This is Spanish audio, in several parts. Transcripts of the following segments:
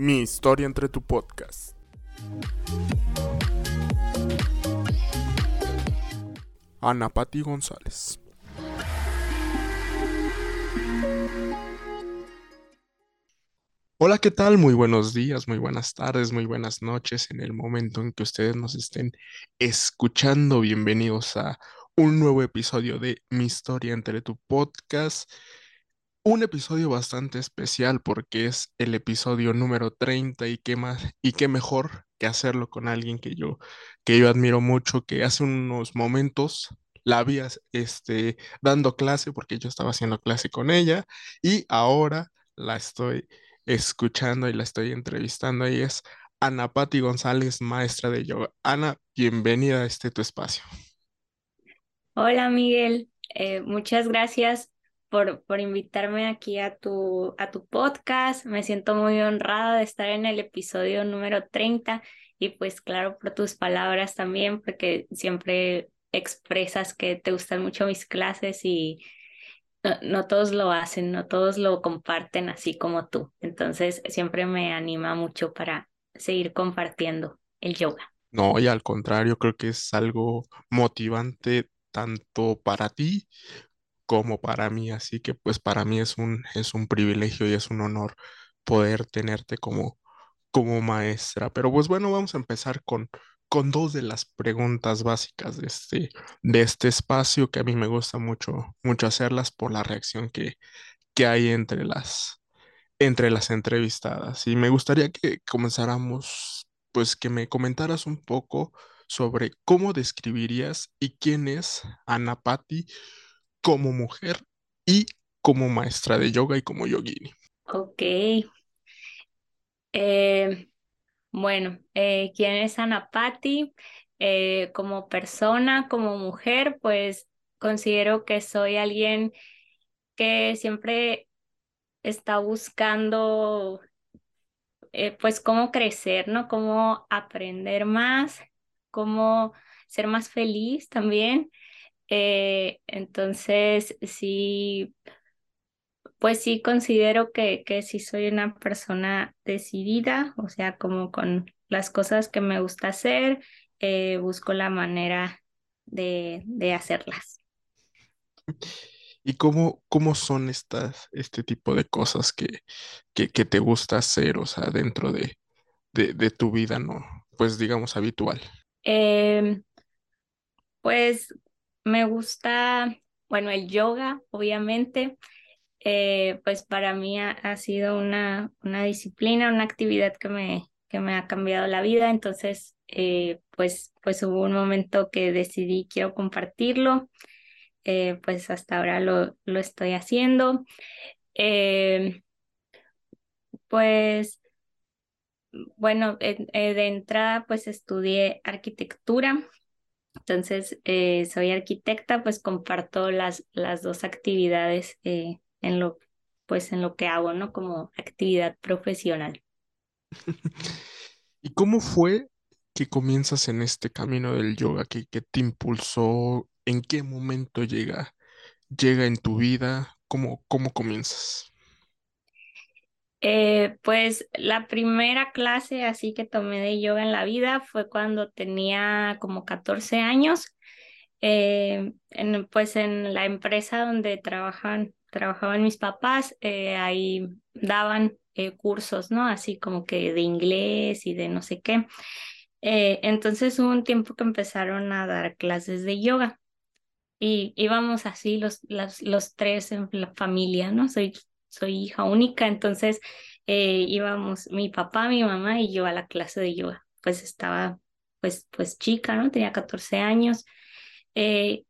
Mi historia entre tu podcast. Ana Patti González. Hola, ¿qué tal? Muy buenos días, muy buenas tardes, muy buenas noches en el momento en que ustedes nos estén escuchando. Bienvenidos a un nuevo episodio de Mi historia entre tu podcast. Un episodio bastante especial porque es el episodio número 30 y qué más y qué mejor que hacerlo con alguien que yo que yo admiro mucho, que hace unos momentos la había este, dando clase porque yo estaba haciendo clase con ella y ahora la estoy escuchando y la estoy entrevistando y es Ana Patti González, maestra de yoga. Ana, bienvenida a este tu espacio. Hola Miguel, eh, muchas gracias por, por invitarme aquí a tu, a tu podcast. Me siento muy honrada de estar en el episodio número 30 y pues claro por tus palabras también, porque siempre expresas que te gustan mucho mis clases y no, todos lo hacen, no todos lo comparten así como tú. Entonces siempre me anima mucho para seguir compartiendo el yoga. No, y al contrario, creo que es algo motivante tanto para ti como para mí, así que pues para mí es un, es un privilegio y es un honor poder tenerte como, como maestra. Pero pues bueno, vamos a empezar con, con dos de las preguntas básicas de este, de este espacio que a mí me gusta mucho, mucho hacerlas por la reacción que, que hay entre las, entre las entrevistadas. Y me gustaría que comenzáramos, pues que me comentaras un poco sobre cómo describirías y quién es Ana Patti como mujer y como maestra de yoga y como yogini. Ok. Eh, bueno, eh, ¿quién es Anapati? Eh, como persona, como mujer, pues considero que soy alguien que siempre está buscando, pues, cómo crecer, ¿no? Cómo aprender más, cómo ser más feliz también. Eh, entonces, sí, pues sí considero que, que sí soy una persona decidida, o sea, como con las cosas que me gusta hacer, eh, busco la manera de, de hacerlas. ¿Y cómo, cómo son estas, este tipo de cosas que, que, que te gusta hacer, o sea, dentro de, de, de tu vida, ¿no? Pues digamos habitual. Em, pues me gusta, bueno, el yoga, obviamente, eh, pues para mí ha, sido una, una, disciplina, una actividad que me, que me ha cambiado la vida, entonces, eh, pues, pues hubo un momento que decidí quiero compartirlo, eh, pues hasta ahora lo, lo estoy haciendo. pues, bueno, de entrada, pues estudié arquitectura entonces, eh, soy arquitecta, pues comparto las, las dos actividades eh, en, lo, pues en lo que hago, ¿no? Como actividad profesional. ¿Y cómo fue que comienzas en este camino del yoga? ¿Qué, te impulsó? ¿En qué momento llega, llega en tu vida? ¿Cómo, cómo comienzas? Eh, pues la primera clase así que tomé de yoga en la vida fue cuando tenía como 14 años, eh, pues en la empresa donde trabajan, trabajaban mis papás, eh, ahí daban cursos, ¿no? Así como que de inglés y de no sé qué. entonces hubo un tiempo que empezaron a dar clases de yoga y íbamos así los, los, los tres en la familia, ¿no? Soy soy hija única, entonces eh, íbamos mi papá, mi mamá y yo a la clase de yoga. Pues estaba pues, pues chica, ¿no? Tenía 14 años. Eh,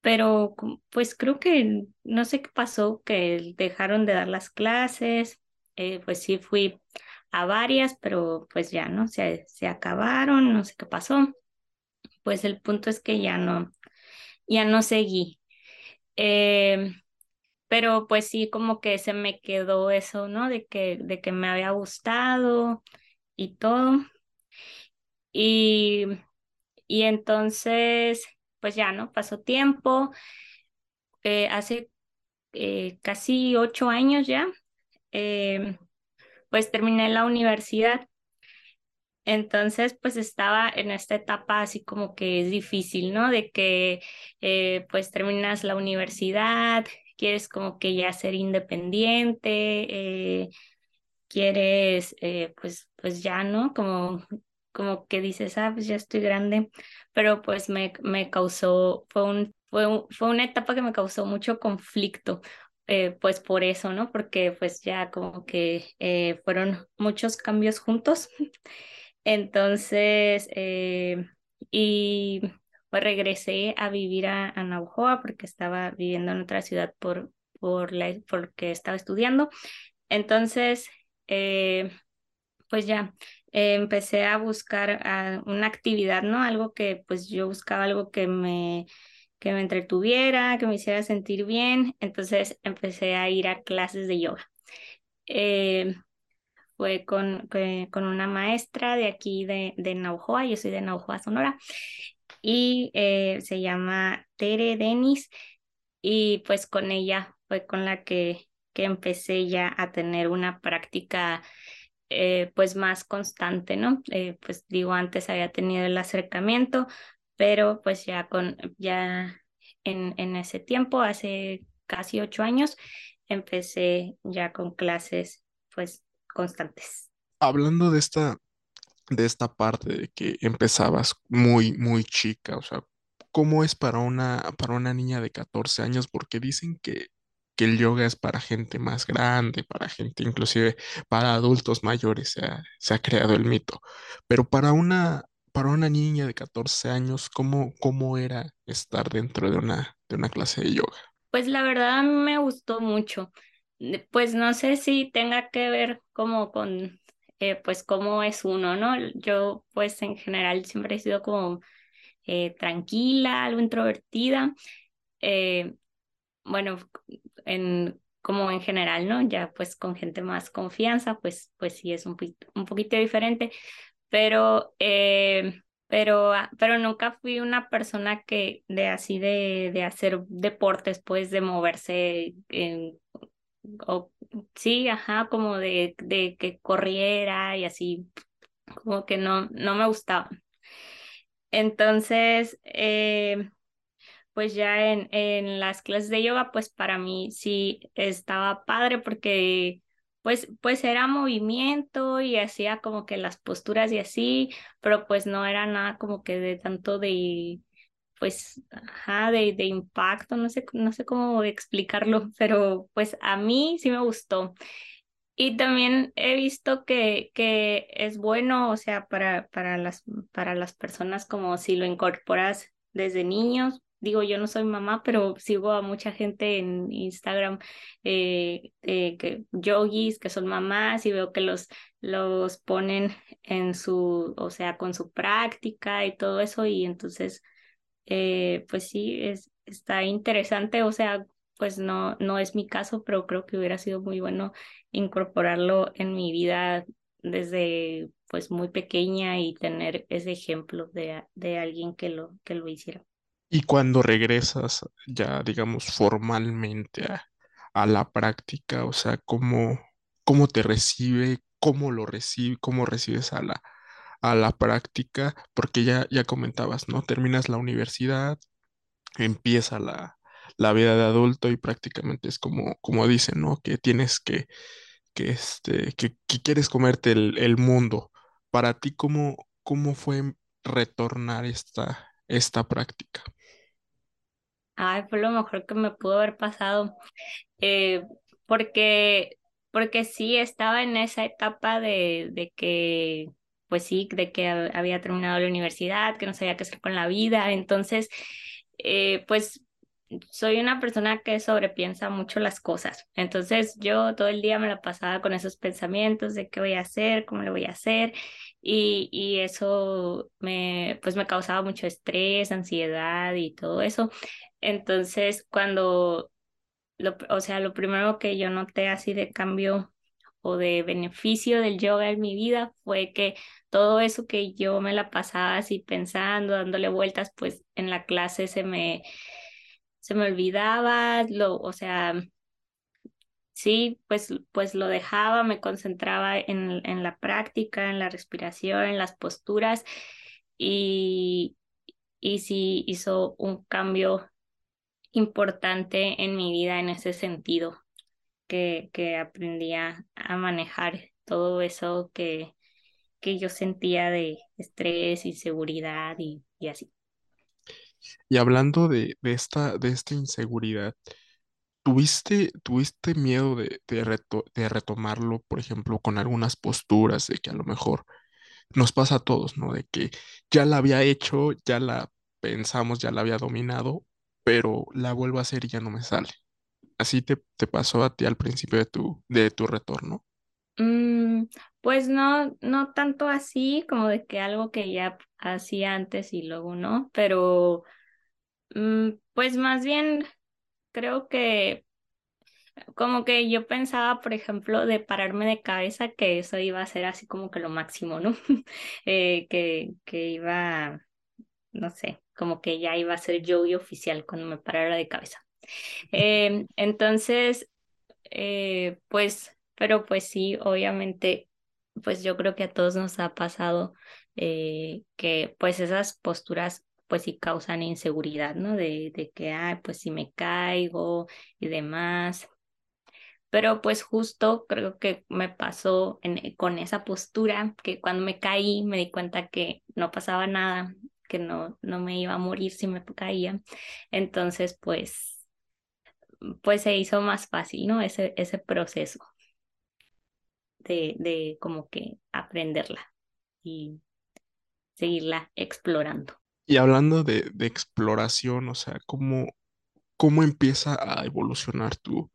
pero pues creo que no sé qué pasó, que dejaron de dar las clases, eh, pues sí fui a varias, pero pues ya, ¿no? Se, se acabaron, no sé qué pasó. Pues el punto es que ya no, ya no seguí. Eh, pero pues sí, como que se me quedó eso, ¿no? De que, de que me había gustado y todo. Y, y entonces, pues ya, ¿no? Pasó tiempo. Eh, hace eh, casi ocho años ya, em, pues terminé la universidad. Entonces, pues estaba en esta etapa así como que es difícil, ¿no? De que eh, pues terminas la universidad, quieres como que ya ser independiente, eh, quieres eh, pues, pues ya, ¿no? Como, como que dices, ah, pues ya estoy grande, pero pues me, me causó, fue, un, fue, fue una etapa que me causó mucho conflicto, eh, pues por eso, ¿no? Porque pues ya como que fueron muchos cambios juntos. Entonces, y pues regresé a vivir a, a Navajoa porque estaba viviendo en otra ciudad por, por la, porque estaba estudiando. Entonces, pues ya empecé a buscar ah, una actividad, ¿no? Algo que pues yo buscaba algo que me que me entretuviera, que me hiciera sentir bien. Entonces empecé a ir a clases de yoga. Eh, fue con, con, una maestra de aquí de, de Naujoa, yo soy de Naujoa, Sonora, y eh, se llama Tere Denis, y pues con ella fue con la que, que empecé ya a tener una práctica eh, pues más constante, ¿no? pues digo, antes había tenido el acercamiento, pero pues ya con, ya en, en ese tiempo, hace casi ocho años, empecé ya con clases pues constantes. Hablando de esta, de esta parte de que empezabas muy, muy chica, o sea, ¿cómo es para una, para una niña de 14 años? Porque dicen que, que el yoga es para gente más grande, para gente inclusive para adultos mayores, se ha, se ha creado el mito. Pero para una, para una niña de 14 años, ¿cómo, cómo era estar dentro de una, de una clase de yoga? Pues la verdad me gustó mucho. Pues no sé si tenga que ver como con, eh, pues cómo es uno, ¿no? Yo pues en general siempre he sido como eh, tranquila, algo introvertida. Eh, bueno, en, como en general, ¿no? Ya pues con gente más confianza, pues, pues sí es un, un poquito diferente, pero, pero, ah, pero nunca fui una persona que de así de, de hacer deportes, pues de moverse en, o, sí, ajá, como de, de que corriera y así, como que no, no me gustaba. Entonces, eh, pues ya en, en las clases de yoga, pues para mí sí estaba padre porque pues, pues era movimiento y hacía como que las posturas y así, pero pues no era nada como que de tanto de, pues, ajá, de, de impacto, no sé, no sé cómo explicarlo, pero pues a mí sí me gustó. Y también he visto que, que es bueno, o sea, para, para, las, para las personas como si lo incorporas desde niños, digo, yo no soy mamá, pero sigo a mucha gente en Instagram, eh, eh, que, yogis que son mamás y veo que los, los ponen en su, o sea, con su práctica y todo eso y entonces, eh, pues sí, es, está interesante, o sea, pues no, no es mi caso, pero creo que hubiera sido muy bueno incorporarlo en mi vida desde pues muy pequeña y tener ese ejemplo de, de alguien que lo, que lo hiciera. Y cuando regresas ya, digamos, formalmente a, a la práctica, o sea, ¿cómo, cómo te recibe, cómo lo recibe, cómo recibes a la, a la práctica? Porque ya, ya comentabas, ¿no? Terminas la universidad, empieza la, la vida de adulto y prácticamente es como, como dicen, ¿no? Que tienes que, que, este, que, que quieres comerte el, el mundo. Para ti, ¿cómo, cómo fue retornar esta, esta práctica? Ay, fue lo mejor que me pudo haber pasado, eh, porque, porque sí estaba en esa etapa de, de que, pues sí, de que había terminado la universidad, que no sabía qué hacer con la vida, entonces, eh, pues soy una persona que sobrepiensa mucho las cosas. Entonces yo todo el día me la pasaba con esos pensamientos de qué voy a hacer, cómo lo voy a hacer. Y, y eso me, pues me causaba mucho estrés, ansiedad y todo eso. Entonces, cuando, lo, o sea, lo primero que yo noté así de cambio o de beneficio del yoga en mi vida fue que todo eso que yo me la pasaba así pensando, dándole vueltas, pues en la clase se me, se me olvidaba, lo, o sea, sí, pues, pues lo dejaba, me concentraba en, en la práctica, en la respiración, en las posturas y, y sí hizo un cambio importante en mi vida en ese sentido, que, que aprendí a, manejar todo eso que, que yo sentía de estrés, inseguridad y, y así. Y hablando de, de esta, de esta inseguridad, ¿tuviste, tuviste miedo de, de, reto- de retomarlo, por ejemplo, con algunas posturas, de que a lo mejor nos pasa a todos, ¿no? De que ya la había hecho, ya la pensamos, ya la había dominado, pero la vuelvo a hacer y ya no me sale. Así te, te pasó a ti al principio de tu, de tu retorno. Mm, pues no, no tanto así como de que algo que ya hacía antes y luego no, pero mm, pues más bien creo que como que yo pensaba, por ejemplo, de pararme de cabeza, que eso iba a ser así como que lo máximo, ¿no? Eh, que, que iba, no sé, como que ya iba a ser yo y oficial cuando me parara de cabeza. Em, entonces, eh, pues, pero pues sí, obviamente, pues yo creo que a todos nos ha pasado eh, que pues esas posturas pues sí causan inseguridad, ¿no? De, de que, ay, pues si me caigo y demás. Pero pues justo creo que me pasó con esa postura, que cuando me caí me di cuenta que no pasaba nada, que no, no me iba a morir si me caía. Entonces, pues pues se hizo más fácil, ¿no? Ese, ese proceso de, de como que aprenderla y seguirla explorando. Y hablando de, exploración, o sea, ¿cómo, cómo empieza a evolucionar tu,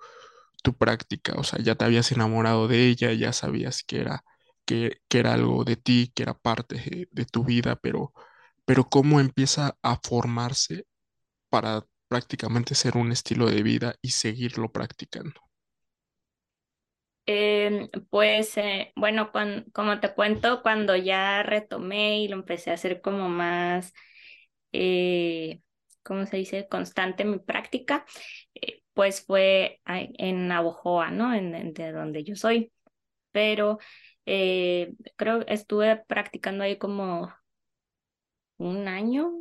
tu práctica? O sea, ya te habías enamorado de ella, ya sabías que era, que, que era algo de ti, que era parte de, de tu vida, pero, pero ¿cómo empieza a formarse para prácticamente ser un estilo de vida y seguirlo practicando? Eh, pues eh, bueno, cuan- como te cuento, cuando ya retomé y lo empecé a hacer como más, eh, ¿cómo se dice? Constante mi práctica, eh, pues fue en Navojoa, ¿no? En, de donde yo soy. Pero creo que estuve practicando ahí como un año,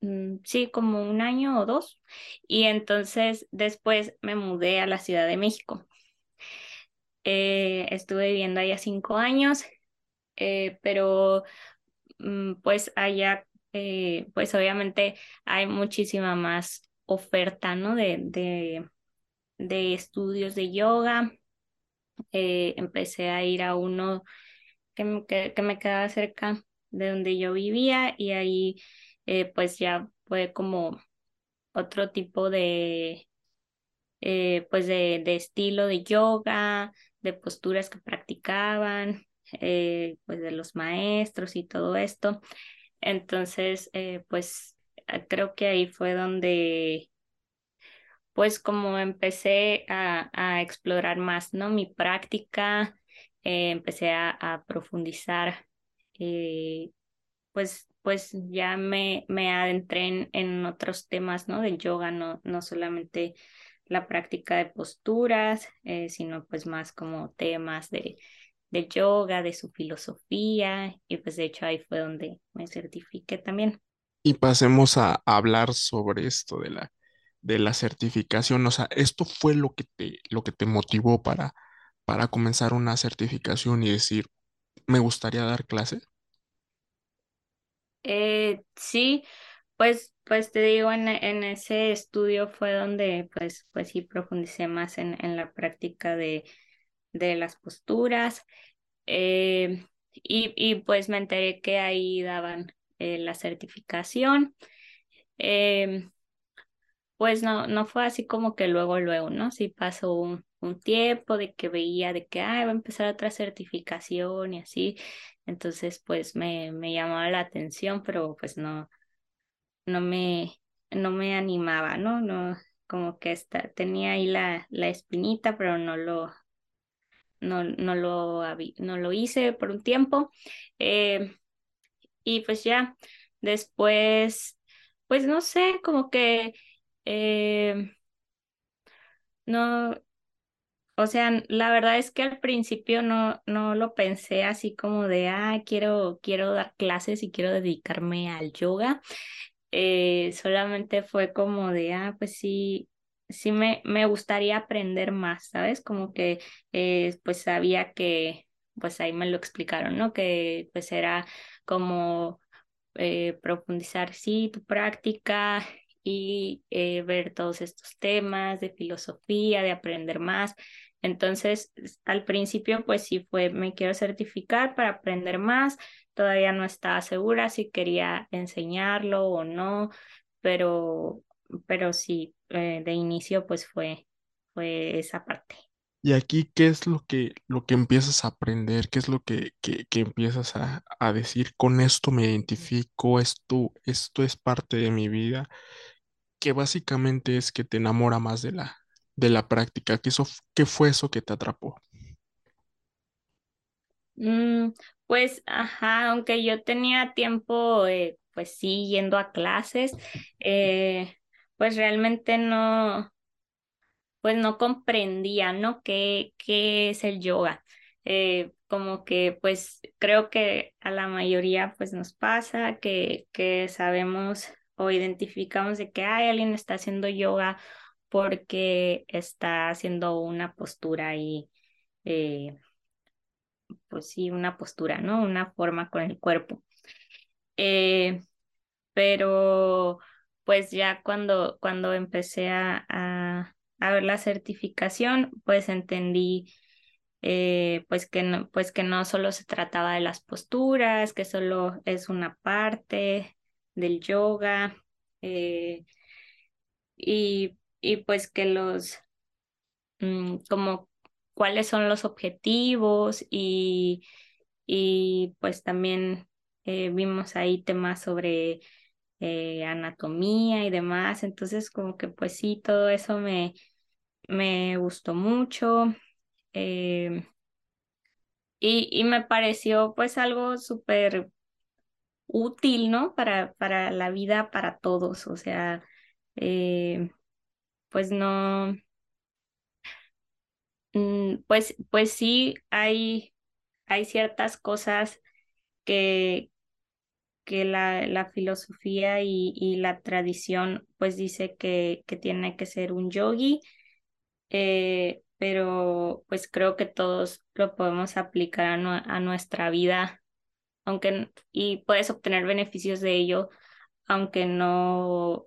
mm, sí, como un año o dos. Y entonces después me mudé a la Ciudad de México. Eh, estuve viviendo allá cinco años, eh, pero mm, pues allá, eh, pues obviamente hay muchísima más oferta, ¿no? De, de, de estudios de yoga. Empecé a ir a uno que, me- que, me quedaba cerca de donde yo vivía y ahí pues ya fue como otro tipo de, pues de, de estilo de yoga, de posturas que practicaban, eh, pues de los maestros y todo esto. Entonces, eh, pues eh, creo que ahí fue donde, pues como empecé a, a explorar más, ¿no? Mi práctica, eh, empecé a, a profundizar. pues, pues ya me, me adentré en, en otros temas, ¿no? Del yoga, no, no solamente la práctica de posturas, eh, sino pues más como temas de, de yoga, de su filosofía, y pues de hecho ahí fue donde me certifiqué también. Y pasemos a hablar sobre esto de la, de la certificación. O sea, ¿esto fue lo que te, lo que te motivó para, para comenzar una certificación y decir, me gustaría dar clase? Eh, sí, pues, pues te digo, en, en ese estudio fue donde pues, pues sí profundicé más en, en la práctica de, de las posturas. Eh, y, y pues me enteré que ahí daban eh, la certificación. Em, pues no, no fue así como que luego, luego, ¿no? Sí pasó un, un tiempo de que veía de que, ah, va a empezar otra certificación y así. Entonces, pues me, me llamaba la atención, pero pues no, no me, no me animaba, ¿no? No, como que esta, tenía ahí la, la espinita, pero no lo, no, no lo, no lo hice por un tiempo. Eh, y pues ya, después, pues no sé, como que eh, no, o sea, la verdad es que al principio no, no lo pensé así como de, ah, quiero, quiero dar clases y quiero dedicarme al yoga. Eh, solamente fue como de, ah, pues sí, sí me, me gustaría aprender más, ¿sabes? Como que eh, pues sabía que, pues ahí me lo explicaron, ¿no? Que pues era como eh, profundizar, sí, tu práctica y ver todos estos temas de filosofía, de aprender más. Entonces, al principio, pues sí fue, me quiero certificar para aprender más. Todavía no estaba segura si quería enseñarlo o no, pero, pero sí, eh, de inicio, pues fue, fue esa parte. Y aquí, ¿qué es lo que, lo que empiezas a aprender? ¿Qué es lo que, que, que empiezas a, a decir? Con esto me identifico, esto, esto es parte de mi vida, que básicamente es que te enamora más de la, de la práctica. ¿Qué, eso, qué fue eso que te atrapó? Pues, ajá, aunque yo tenía tiempo, eh, pues sí, yendo a clases, eh, pues realmente no, pues no comprendía, ¿no? ¿Qué, qué es el yoga? Eh, como que, pues creo que a la mayoría, pues nos pasa que, que sabemos o identificamos de que hay alguien está haciendo yoga porque está haciendo una postura y, eh, pues sí, una postura, ¿no? Una forma con el cuerpo. Eh, pero pues ya cuando, cuando empecé a, a, ver la certificación, pues entendí eh, pues, que no, pues que no solo se trataba de las posturas, que solo es una parte del yoga. y y pues que los, mm, como cuáles son los objetivos y, y pues también eh, vimos ahí temas sobre eh, anatomía y demás, entonces como que pues sí, todo eso me, me gustó mucho. Eh, y, y me pareció pues algo súper útil, ¿no? Para, para la vida, para todos, o sea, pues no, pues, pues sí hay, hay ciertas cosas que, que la, la filosofía y, y, la tradición pues dice que, que tiene que ser un yogi, eh, pero pues creo que todos lo podemos aplicar a, a nuestra vida, aunque y puedes obtener beneficios de ello, aunque no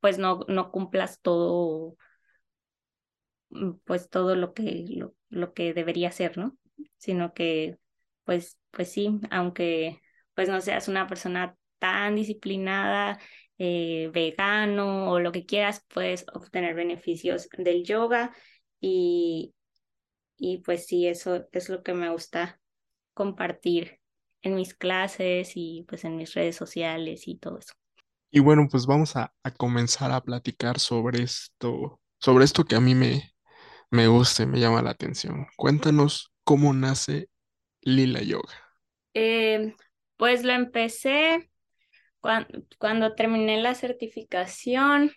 pues no, no cumplas todo, mm, pues todo lo que, lo, lo que debería ser, ¿no? Sino que, pues, pues sí, aunque pues no seas una persona tan disciplinada, eh, vegano o lo que quieras, puedes obtener beneficios del yoga y, y pues sí, eso es lo que me gusta compartir en mis clases y pues en mis redes sociales y todo eso. Y bueno, pues vamos a comenzar a platicar sobre esto, sobre esto que a mí me, me gusta me llama la atención. Cuéntanos cómo nace Lila Yoga. Eh, pues lo empecé cuando, terminé la certificación.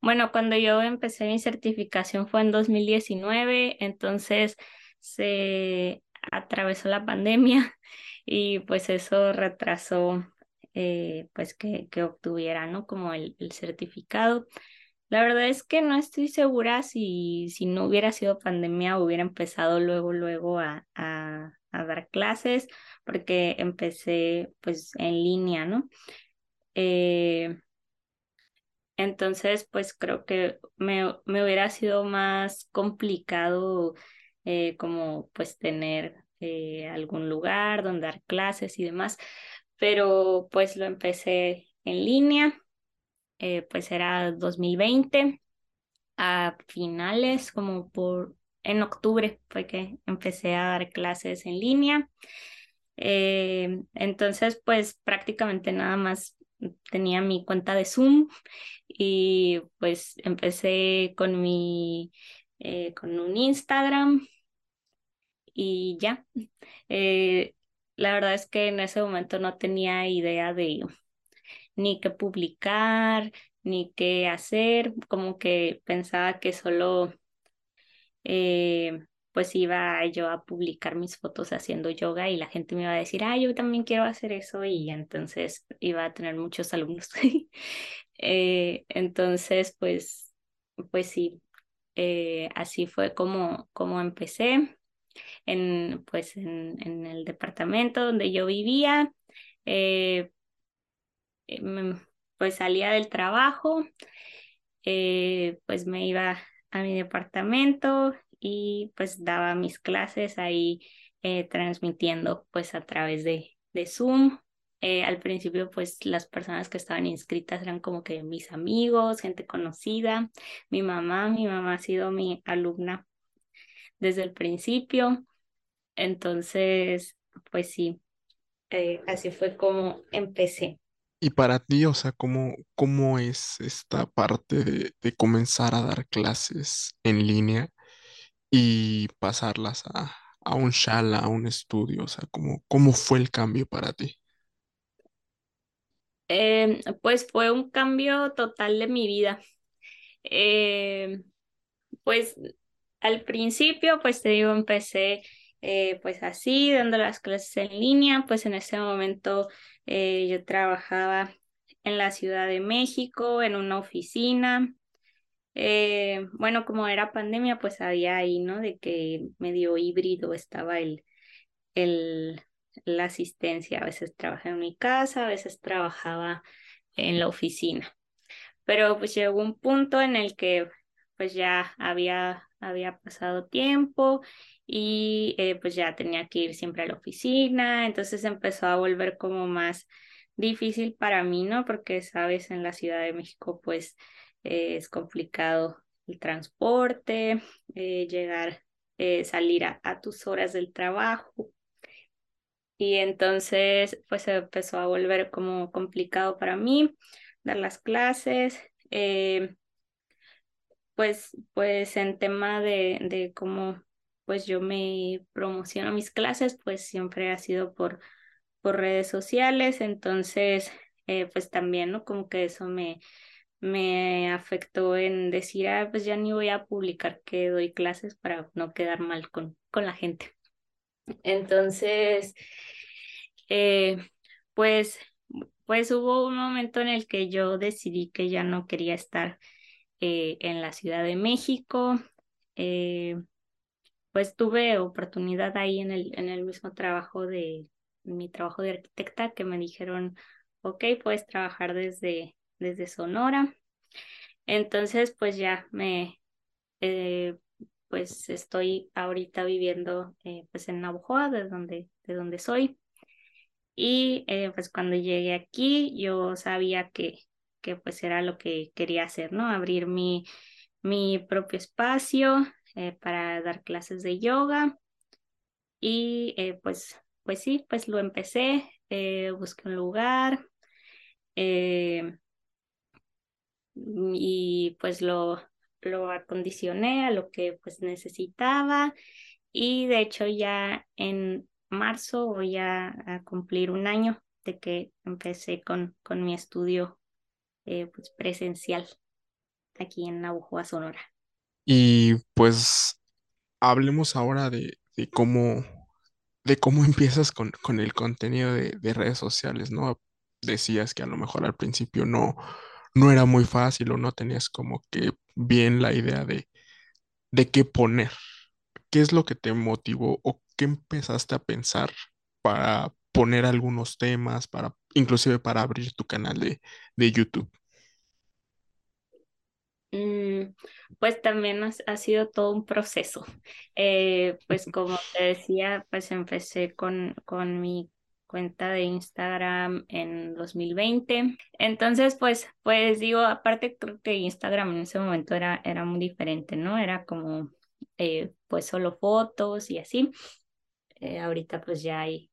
Bueno, cuando yo empecé mi certificación fue en 2019, entonces se atravesó la pandemia y pues eso retrasó eh, pues que, que obtuviera, ¿no? Como el, certificado. La verdad es que no estoy segura si, si no hubiera sido pandemia, hubiera empezado luego, luego a, a, dar clases, porque empecé pues en línea, ¿no? Eh, entonces, pues creo que me, me hubiera sido más complicado eh, como pues tener eh, algún lugar donde dar clases y demás pero pues lo empecé en línea, eh, pues era 2020, a finales, como por, en octubre fue que empecé a dar clases en línea. Eh, entonces, pues prácticamente nada más tenía mi cuenta de Zoom y pues empecé con mi, eh, con un Instagram y ya. La verdad es que en ese momento no tenía idea de ni qué publicar, ni qué hacer, como que pensaba que solo, eh, pues iba yo a publicar mis fotos haciendo yoga y la gente me iba a decir, ah, yo también quiero hacer eso y entonces iba a tener muchos alumnos. eh, entonces, pues, pues sí, eh, así fue como, como empecé en, pues en, en el departamento donde yo vivía. Eh, pues salía del trabajo, eh, pues me iba a mi departamento y pues daba mis clases ahí eh, transmitiendo pues a través de, de Zoom. Eh, al principio pues las personas que estaban inscritas eran como que mis amigos, gente conocida, mi mamá, mi mamá ha sido mi alumna desde el principio. Entonces, pues sí, así fue como empecé. Y para ti, o sea, ¿cómo, cómo es esta parte de, de comenzar a dar clases en línea y pasarlas a, a un shala, a un estudio? O sea, ¿cómo, cómo fue el cambio para ti? Em, pues fue un cambio total de mi vida. Em, pues al principio, pues te digo, empecé eh, pues así, dando las clases en línea, pues en ese momento eh, yo trabajaba en la Ciudad de México, en una oficina. Eh, bueno, como era pandemia, pues había ahí, ¿no? De que medio híbrido estaba el, el, la asistencia. A veces trabajaba en mi casa, a veces trabajaba en la oficina. Pero pues llegó un punto en el que pues ya había, había pasado tiempo y eh, pues ya tenía que ir siempre a la oficina, entonces empezó a volver como más difícil para mí, ¿no? Porque, sabes, en la Ciudad de México pues eh, es complicado el transporte, eh, llegar, salir a, a, tus horas del trabajo. Y entonces pues se empezó a volver como complicado para mí dar las clases pues, pues en tema de, de cómo pues yo me promociono mis clases, pues siempre ha sido por, por redes sociales, entonces eh, pues también, ¿no? Como que eso me, me afectó en decir, ah, pues ya ni voy a publicar que doy clases para no quedar mal con, con la gente. Entonces, eh, pues, pues hubo un momento en el que yo decidí que ya no quería estar eh, en la Ciudad de México. Eh, pues tuve oportunidad ahí en el, en el mismo trabajo de mi trabajo de arquitecta que me dijeron, ok, puedes trabajar desde, desde Sonora. Entonces, pues ya me, eh, pues estoy ahorita viviendo pues en Navojoa, de donde, de donde soy. Y pues cuando llegué aquí, yo sabía que que pues era lo que quería hacer, ¿no? Abrir mi, mi propio espacio eh, para dar clases de yoga. Y eh, pues, pues sí, pues lo empecé, eh, busqué un lugar y pues lo, lo acondicioné a lo que pues necesitaba y de hecho ya en marzo voy a, a cumplir un año de que empecé con, con mi estudio eh, pues, presencial aquí en Navojoa, Sonora. Y pues hablemos ahora de, de cómo, de cómo empiezas con, con el contenido de, de, redes sociales, ¿no? Decías que a lo mejor al principio no, no era muy fácil o no tenías como que bien la idea de, de qué poner. ¿Qué es lo que te motivó o qué empezaste a pensar para poner algunos temas, para inclusive para abrir tu canal de, de YouTube? Mm, pues también ha, sido todo un proceso. Eh, pues como te decía, pues empecé con, con mi cuenta de Instagram en 2020. Entonces, pues, pues digo, aparte creo que Instagram en ese momento era, era muy diferente, ¿no? Era como, eh, pues, solo fotos y así. Eh, ahorita pues ya hay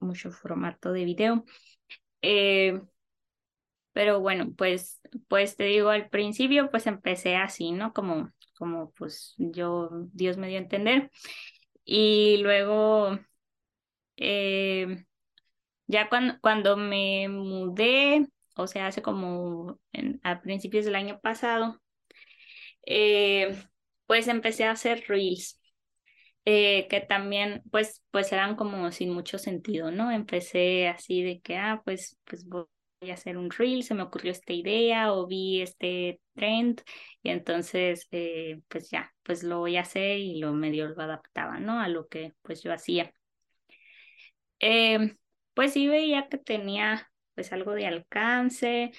mucho formato de video. Eh, pero bueno, pues, pues te digo, al principio pues empecé así, ¿no? Como, como pues yo, Dios me dio a entender. Y luego, eh, ya cuando, cuando me mudé, o sea, hace como a principios del año pasado, eh, pues empecé a hacer reels. Eh, que también pues, pues eran como sin mucho sentido, ¿no? Empecé así de que, ah, pues, pues voy a hacer un reel, se me ocurrió esta idea o vi este trend y entonces eh, pues ya, pues lo voy a hacer y lo medio lo adaptaba, ¿no? A lo que pues yo hacía. Eh, pues sí veía que tenía pues algo de alcance,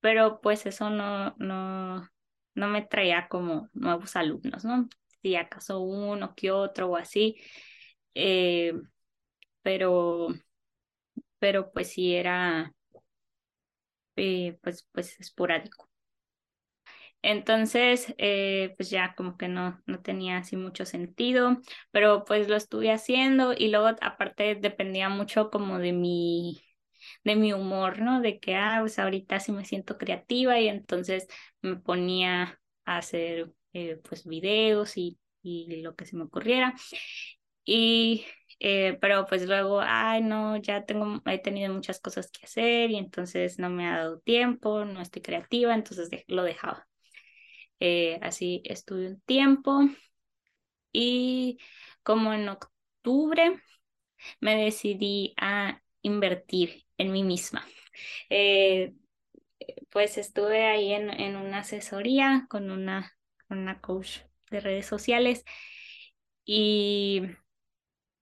pero pues eso no, no, no me traía como nuevos alumnos, ¿no? Si acaso uno que otro o así, eh, pero, pero pues sí era eh, pues, pues esporádico. Entonces, eh, pues ya como que no, no tenía así mucho sentido, pero pues lo estuve haciendo y luego aparte dependía mucho como de mi, de mi humor, ¿no? De que, ah, pues ahorita sí me siento creativa y entonces me ponía a hacer eh, pues videos y, y lo que se me ocurriera. Y eh, pero pues luego, ay, no, ya tengo, he tenido muchas cosas que hacer y entonces no me ha dado tiempo, no estoy creativa, entonces lo dejaba. Eh, así estuve un tiempo y como en octubre me decidí a invertir en mí misma. Eh, pues estuve ahí en, en una asesoría con una, una coach de redes sociales y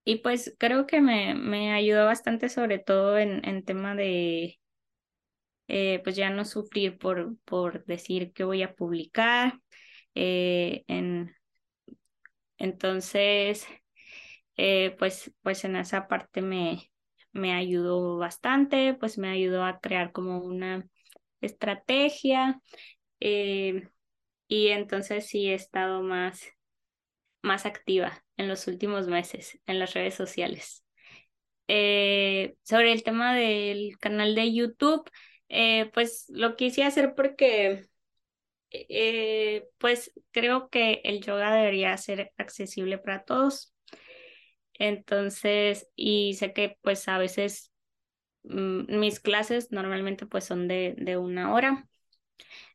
y pues creo que me, me ayudó bastante, sobre todo en, en tema de, eh, pues ya no sufrir por, por decir que voy a publicar. Eh, en, entonces, eh, pues, pues en esa parte me, me ayudó bastante, pues me ayudó a crear como una estrategia. Y entonces sí he estado más más activa en los últimos meses en las redes sociales. Eh, sobre el tema del canal de YouTube, eh, pues lo quise hacer porque eh, pues creo que el yoga debería ser accesible para todos. Entonces, y sé que pues a veces mm, mis clases normalmente pues son de, de una hora.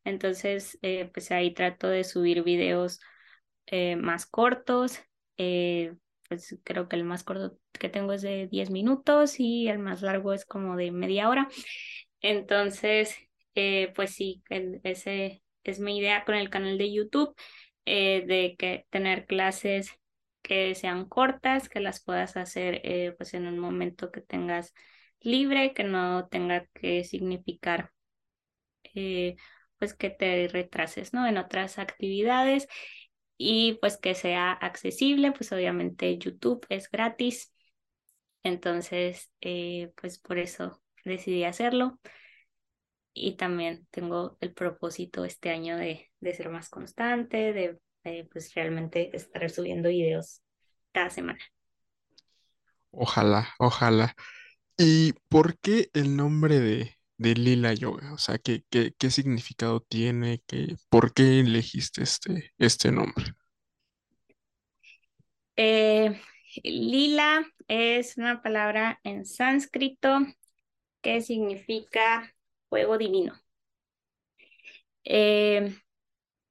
Entonces, pues ahí trato de subir videos eh, más cortos. Eh, pues creo que el más corto que tengo es de 10 minutos y el más largo es como de media hora. Entonces, eh, pues sí, ese es mi idea con el canal de YouTube, de que tener clases que sean cortas, que las puedas hacer pues en un momento que tengas libre, que no tenga que significar pues que te retrases, ¿no? En otras actividades y pues que sea accesible, pues obviamente YouTube es gratis, entonces eh, pues por eso decidí hacerlo y también tengo el propósito este año de, de ser más constante, de, pues realmente estar subiendo videos cada semana. Ojalá, ojalá. ¿Y por qué el nombre de, de Lila Yoga? O sea, ¿qué, qué, qué significado tiene? ¿Qué, ¿Por qué elegiste este, este nombre? Eh, lila es una palabra en sánscrito que significa fuego divino. Eh,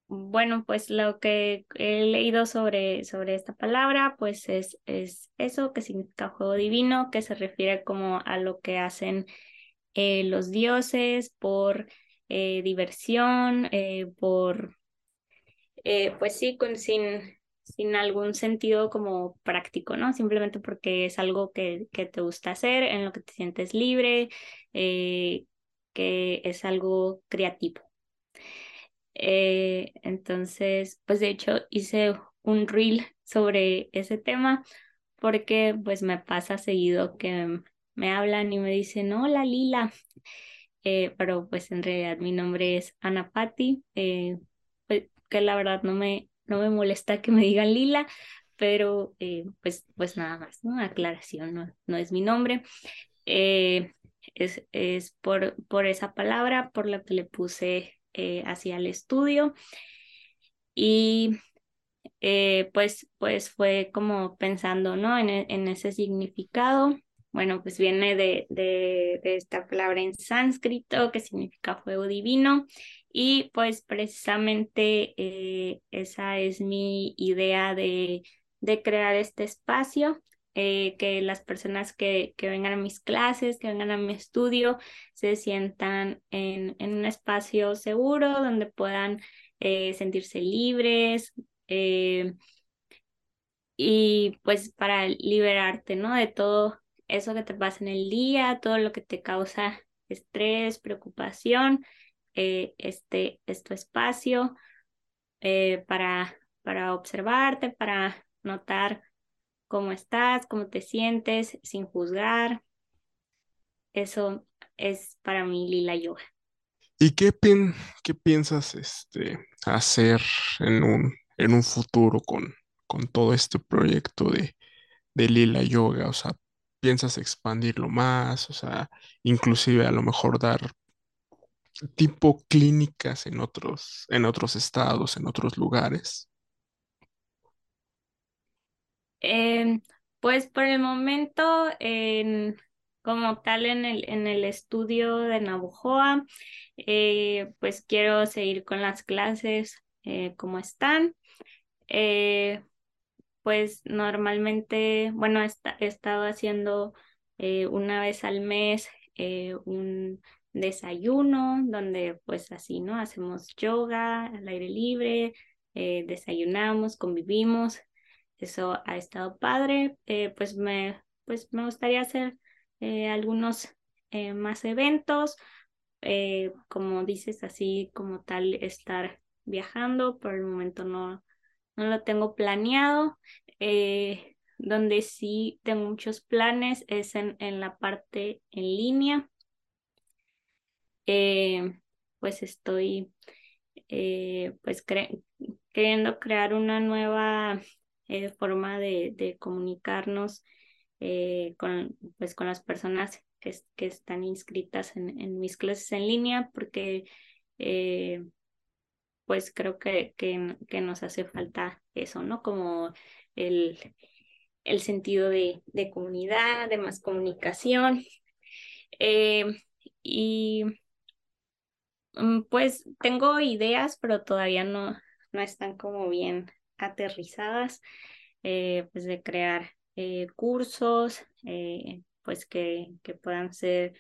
bueno, pues lo que he leído sobre, sobre esta palabra, pues es, es eso que significa fuego divino, que se refiere como a lo que hacen eh, los dioses por diversión, por, pues sí, con, sin, sin algún sentido como práctico, ¿no? Simplemente porque es algo que, que te gusta hacer, en lo que te sientes libre, eh, que es algo creativo. Eh, entonces, pues de hecho hice un reel sobre ese tema porque pues me pasa seguido que me hablan y me dicen, hola Lila, eh, pero pues en realidad mi nombre es Ana Patti, pues, que la verdad no me, no me molesta que me digan Lila, pero eh, pues, pues nada más, ¿no? Aclaración, no, no es mi nombre. Eh, es, es por, por esa palabra por la que le puse eh, hacia el estudio. Y pues, pues fue como pensando, ¿no? En, en ese significado. Bueno, pues viene de, de, esta palabra en sánscrito que significa fuego divino y pues precisamente eh, esa es mi idea de, de crear este espacio, eh, que las personas que, que, vengan a mis clases, que vengan a mi estudio, se sientan en, en un espacio seguro donde puedan eh, sentirse libres. Y pues para liberarte, ¿no? De todo eso que te pasa en el día, todo lo que te causa estrés, preocupación, este es tu espacio para, para observarte, para notar cómo estás, cómo te sientes, sin juzgar. Eso es para mí Lila Yoga. ¿Y qué, qué piensas este, hacer en un, en un futuro con, con todo este proyecto de, de Lila Yoga? O sea, ¿piensas expandirlo más? O sea, inclusive a lo mejor dar tipo clínicas en otros, en otros estados, en otros lugares. Em, pues por el momento, en, como tal en el, en el estudio de Navojoa, eh, pues quiero seguir con las clases eh, como están. Eh, pues normalmente, bueno, he estado haciendo una vez al mes un desayuno, donde pues así, ¿no? Hacemos yoga al aire libre, desayunamos, convivimos eso ha estado padre. Eh, pues, me, pues me gustaría hacer eh, algunos eh, más eventos, como dices, así como tal, estar viajando. Por el momento no, no lo tengo planeado. donde sí tengo muchos planes es en, en la parte en línea. pues estoy pues queriendo crear una nueva eh, forma de, de comunicarnos eh, con, pues, con las personas que, que están inscritas en, en, mis clases en línea, porque eh, pues creo que, que, nos hace falta eso, ¿no? Como el, el sentido de, de comunidad, de más comunicación. y mm, pues tengo ideas, pero todavía no, no están como bien aterrizadas, eh, pues de crear eh, cursos, eh, pues que, que, puedan ser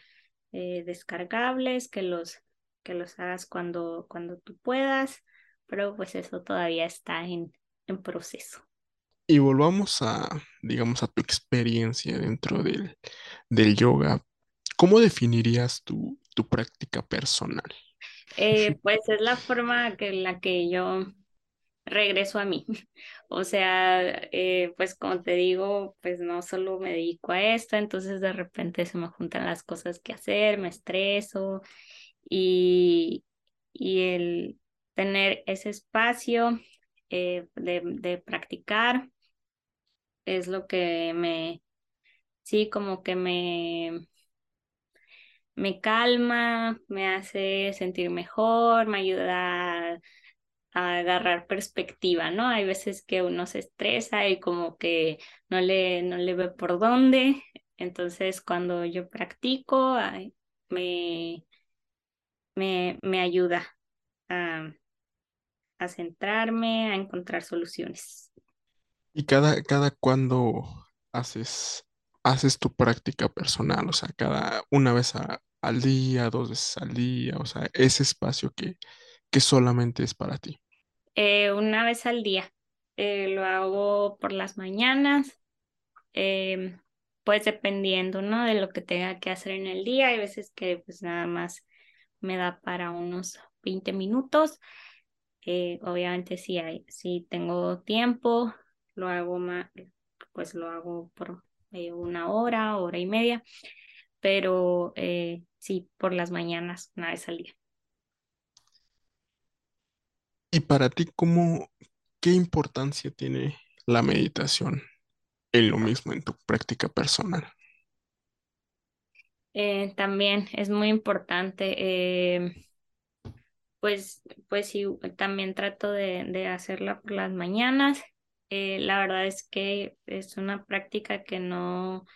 descargables, que los, que los hagas cuando, cuando tú puedas, pero pues eso todavía está en, en proceso. Y volvamos a, digamos, a tu experiencia dentro del, del yoga. ¿Cómo definirías tu, tu práctica personal? pues es la forma que, en la que yo regreso a mí. O sea, eh, pues como te digo, pues no solo me dedico a esto, entonces de repente se me juntan las cosas que hacer, me estreso y, y el tener ese espacio eh, de, de practicar es lo que me, sí, como que me, me calma, me hace sentir mejor, me ayuda a agarrar perspectiva, ¿no? Hay veces que uno se estresa y como que no le, no le ve por dónde. Entonces, cuando yo practico, me, me, me ayuda a, a centrarme, a encontrar soluciones. ¿Y cada, cada cuando haces, haces tu práctica personal? O sea, cada una vez al día, dos veces al día, o sea, ese espacio que, que solamente es para ti. Eh, una vez al día. Eh, lo hago por las mañanas, em, pues dependiendo, ¿no? De lo que tenga que hacer en el día. Hay veces que pues nada más me da para unos 20 minutos. Eh, obviamente si hay, si tengo tiempo, lo hago más, pues lo hago por una hora, hora y media, pero sí, por las mañanas, una vez al día. Y para ti, ¿cómo, qué importancia tiene la meditación en lo mismo en tu práctica personal? Eh, también es muy importante. Eh, pues, pues sí, también trato de, de hacerla por las mañanas. Eh, la verdad es que es una práctica que no,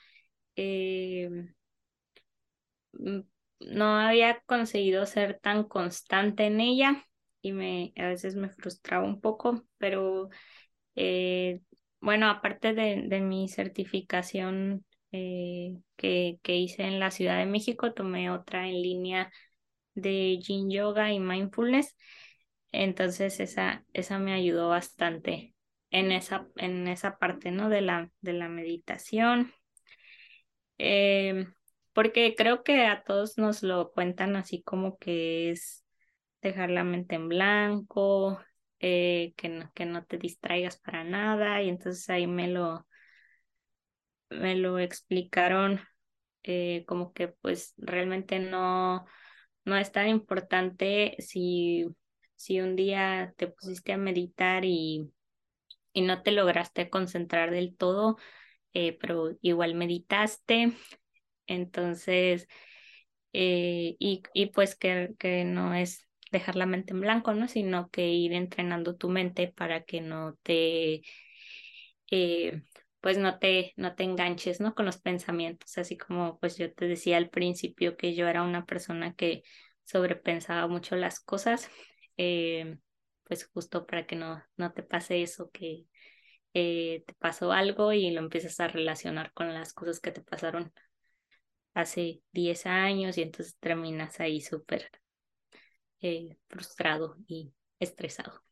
no había conseguido ser tan constante en ella y me, a veces me frustraba un poco, pero bueno, aparte de, de mi certificación eh, que, que hice en la Ciudad de México, tomé otra en línea de Yin Yoga y Mindfulness. Entonces esa, esa me ayudó bastante en esa, en esa parte, ¿no? De la, de la meditación. Em, porque creo que a todos nos lo cuentan así como que es dejar la mente en blanco, eh, que, no, que no te distraigas para nada. Y entonces ahí me lo, me lo explicaron eh, como que pues realmente no, no es tan importante si, si un día te pusiste a meditar y, y no te lograste concentrar del todo, eh, pero igual meditaste. Entonces, y, y pues que, que no es dejar la mente en blanco, ¿no? Sino que ir entrenando tu mente para que no te, eh, pues no te, no te enganches, ¿no? Con los pensamientos, así como pues yo te decía al principio que yo era una persona que sobrepensaba mucho las cosas, eh, pues justo para que no, no te pase eso que eh, te pasó algo y lo empiezas a relacionar con las cosas que te pasaron hace 10 años y entonces terminas ahí súper eh, frustrado y estresado.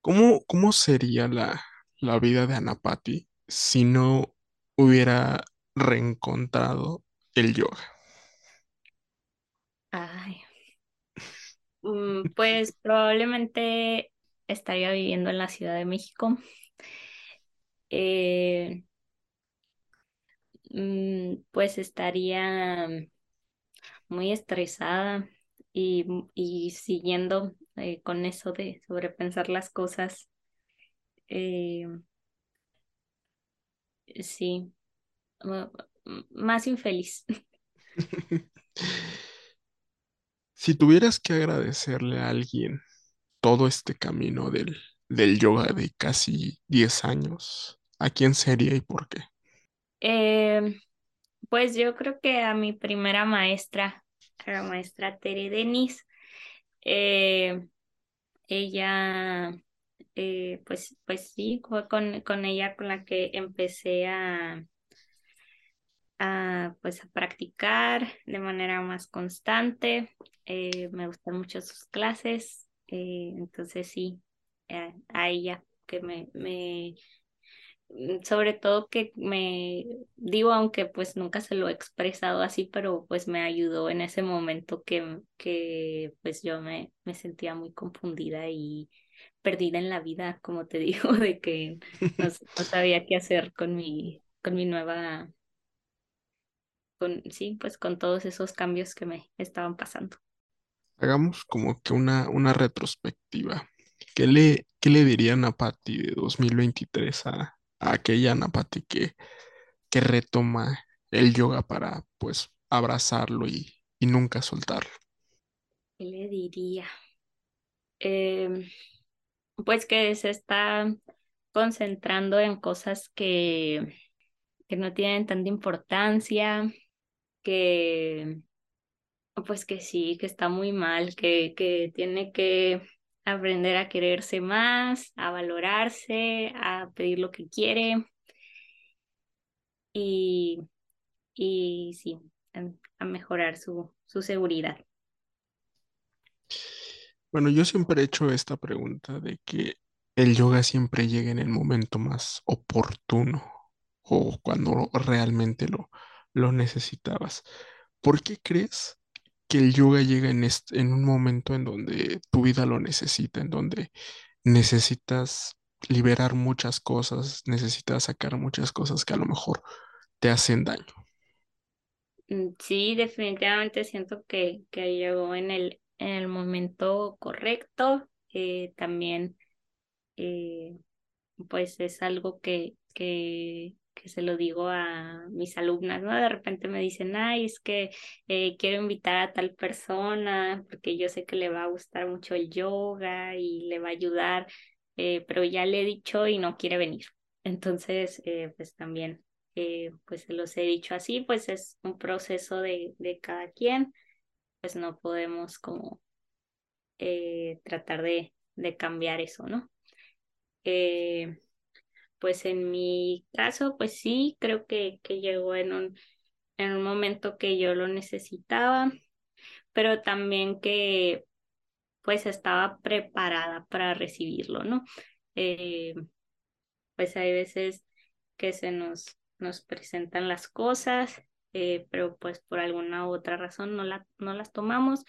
¿Cómo, cómo sería la, la vida de Anapati si no hubiera reencontrado el yoga? Ay. Mm, pues probablemente estaría viviendo en la Ciudad de México. Eh, mm, pues estaría muy estresada y, y siguiendo eh, con eso de sobrepensar las cosas. Eh, sí, más infeliz. Si tuvieras que agradecerle a alguien todo este camino del, del yoga de casi 10 años, ¿a quién sería y por qué? Eh, pues yo creo que a mi primera maestra, a la maestra Tere Denis, eh, ella, eh, pues, pues sí, fue con, con ella con la que empecé a, a, pues, a practicar de manera más constante. Eh, me gustan mucho sus clases, entonces sí, a ella que me, me Mm, sobre todo que me digo, aunque pues nunca se lo he expresado así, pero pues me ayudó en ese momento que, que pues yo me, me sentía muy confundida y perdida en la vida, como te digo, de que no, sabía qué hacer con mi, con mi nueva, con, sí, pues con todos esos cambios que me estaban pasando. Hagamos como que una, una retrospectiva. ¿Qué le, qué le dirían a Patti de 2023 a, aquella Napati que, que retoma el yoga para pues abrazarlo y, y nunca soltarlo. ¿Qué le diría? Em, pues que se está concentrando en cosas que, que no tienen tanta importancia, que pues que sí, que está muy mal, que, que tiene que aprender a quererse más, a valorarse, a pedir lo que quiere y, y sí, a, mejorar su, su seguridad. Bueno, yo siempre he hecho esta pregunta de que el yoga siempre llega en el momento más oportuno o cuando realmente lo, lo necesitabas. ¿Por qué crees que el yoga llega en, este, en un momento en donde tu vida lo necesita, en donde necesitas liberar muchas cosas, necesitas sacar muchas cosas que a lo mejor te hacen daño. Mm, sí, definitivamente siento que, que llegó en el, en el momento correcto. Eh, también, eh, pues es algo que, que que se lo digo a mis alumnas, ¿no? De repente me dicen, ay, es que eh, quiero invitar a tal persona porque yo sé que le va a gustar mucho el yoga y le va a ayudar, pero ya le he dicho y no quiere venir. Entonces, pues también, pues se los he dicho así, pues es un proceso de, de cada quien, pues no podemos como tratar de, de cambiar eso, ¿no? pues en mi caso, pues sí, creo que, que llegó en un, en un momento que yo lo necesitaba, pero también que pues estaba preparada para recibirlo, ¿no? Eh, pues hay veces que se nos, nos presentan las cosas, eh, pero pues por alguna u otra razón no, la, no las tomamos.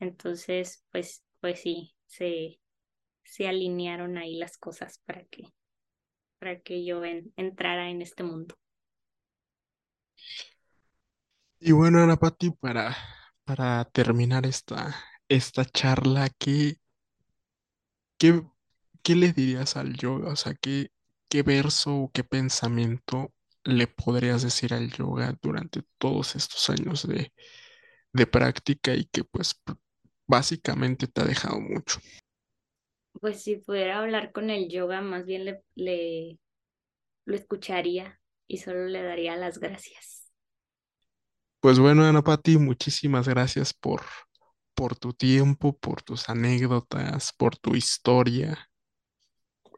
Entonces, pues, pues sí, se, se alinearon ahí las cosas para que, para que yo entrara en este mundo. Y bueno, Ana Pati, para, para terminar esta, esta charla, ¿qué, qué, qué le dirías al yoga? O sea, ¿qué, qué verso o qué pensamiento le podrías decir al yoga durante todos estos años de, de práctica y que pues básicamente te ha dejado mucho? Pues si pudiera hablar con el yoga, más bien le, le lo escucharía y solo le daría las gracias. Pues bueno, Ana Pati, muchísimas gracias por, por tu tiempo, por tus anécdotas, por tu historia.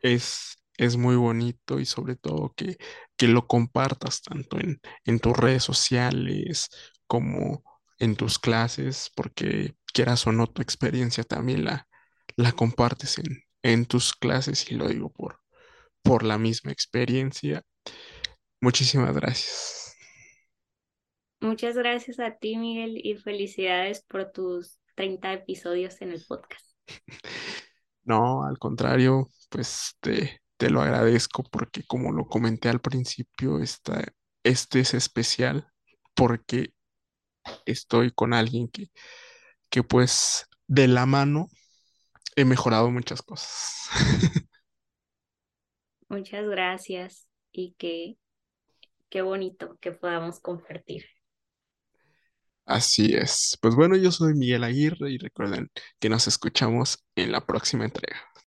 Es, es muy bonito y sobre todo que, que lo compartas tanto en, en tus redes sociales como en tus clases, porque quieras o no, tu experiencia también la, la compartes en, en tus clases y lo digo por, por la misma experiencia. Muchísimas gracias. Muchas gracias a ti, Miguel, y felicidades por tus 30 episodios en el podcast. No, al contrario, pues te, te lo agradezco porque como lo comenté al principio, esta, este es especial porque estoy con alguien que, que pues de la mano he mejorado muchas cosas. Muchas gracias y que qué bonito que podamos compartir. Así es. Pues bueno, yo soy Miguel Aguirre y recuerden que nos escuchamos en la próxima entrega.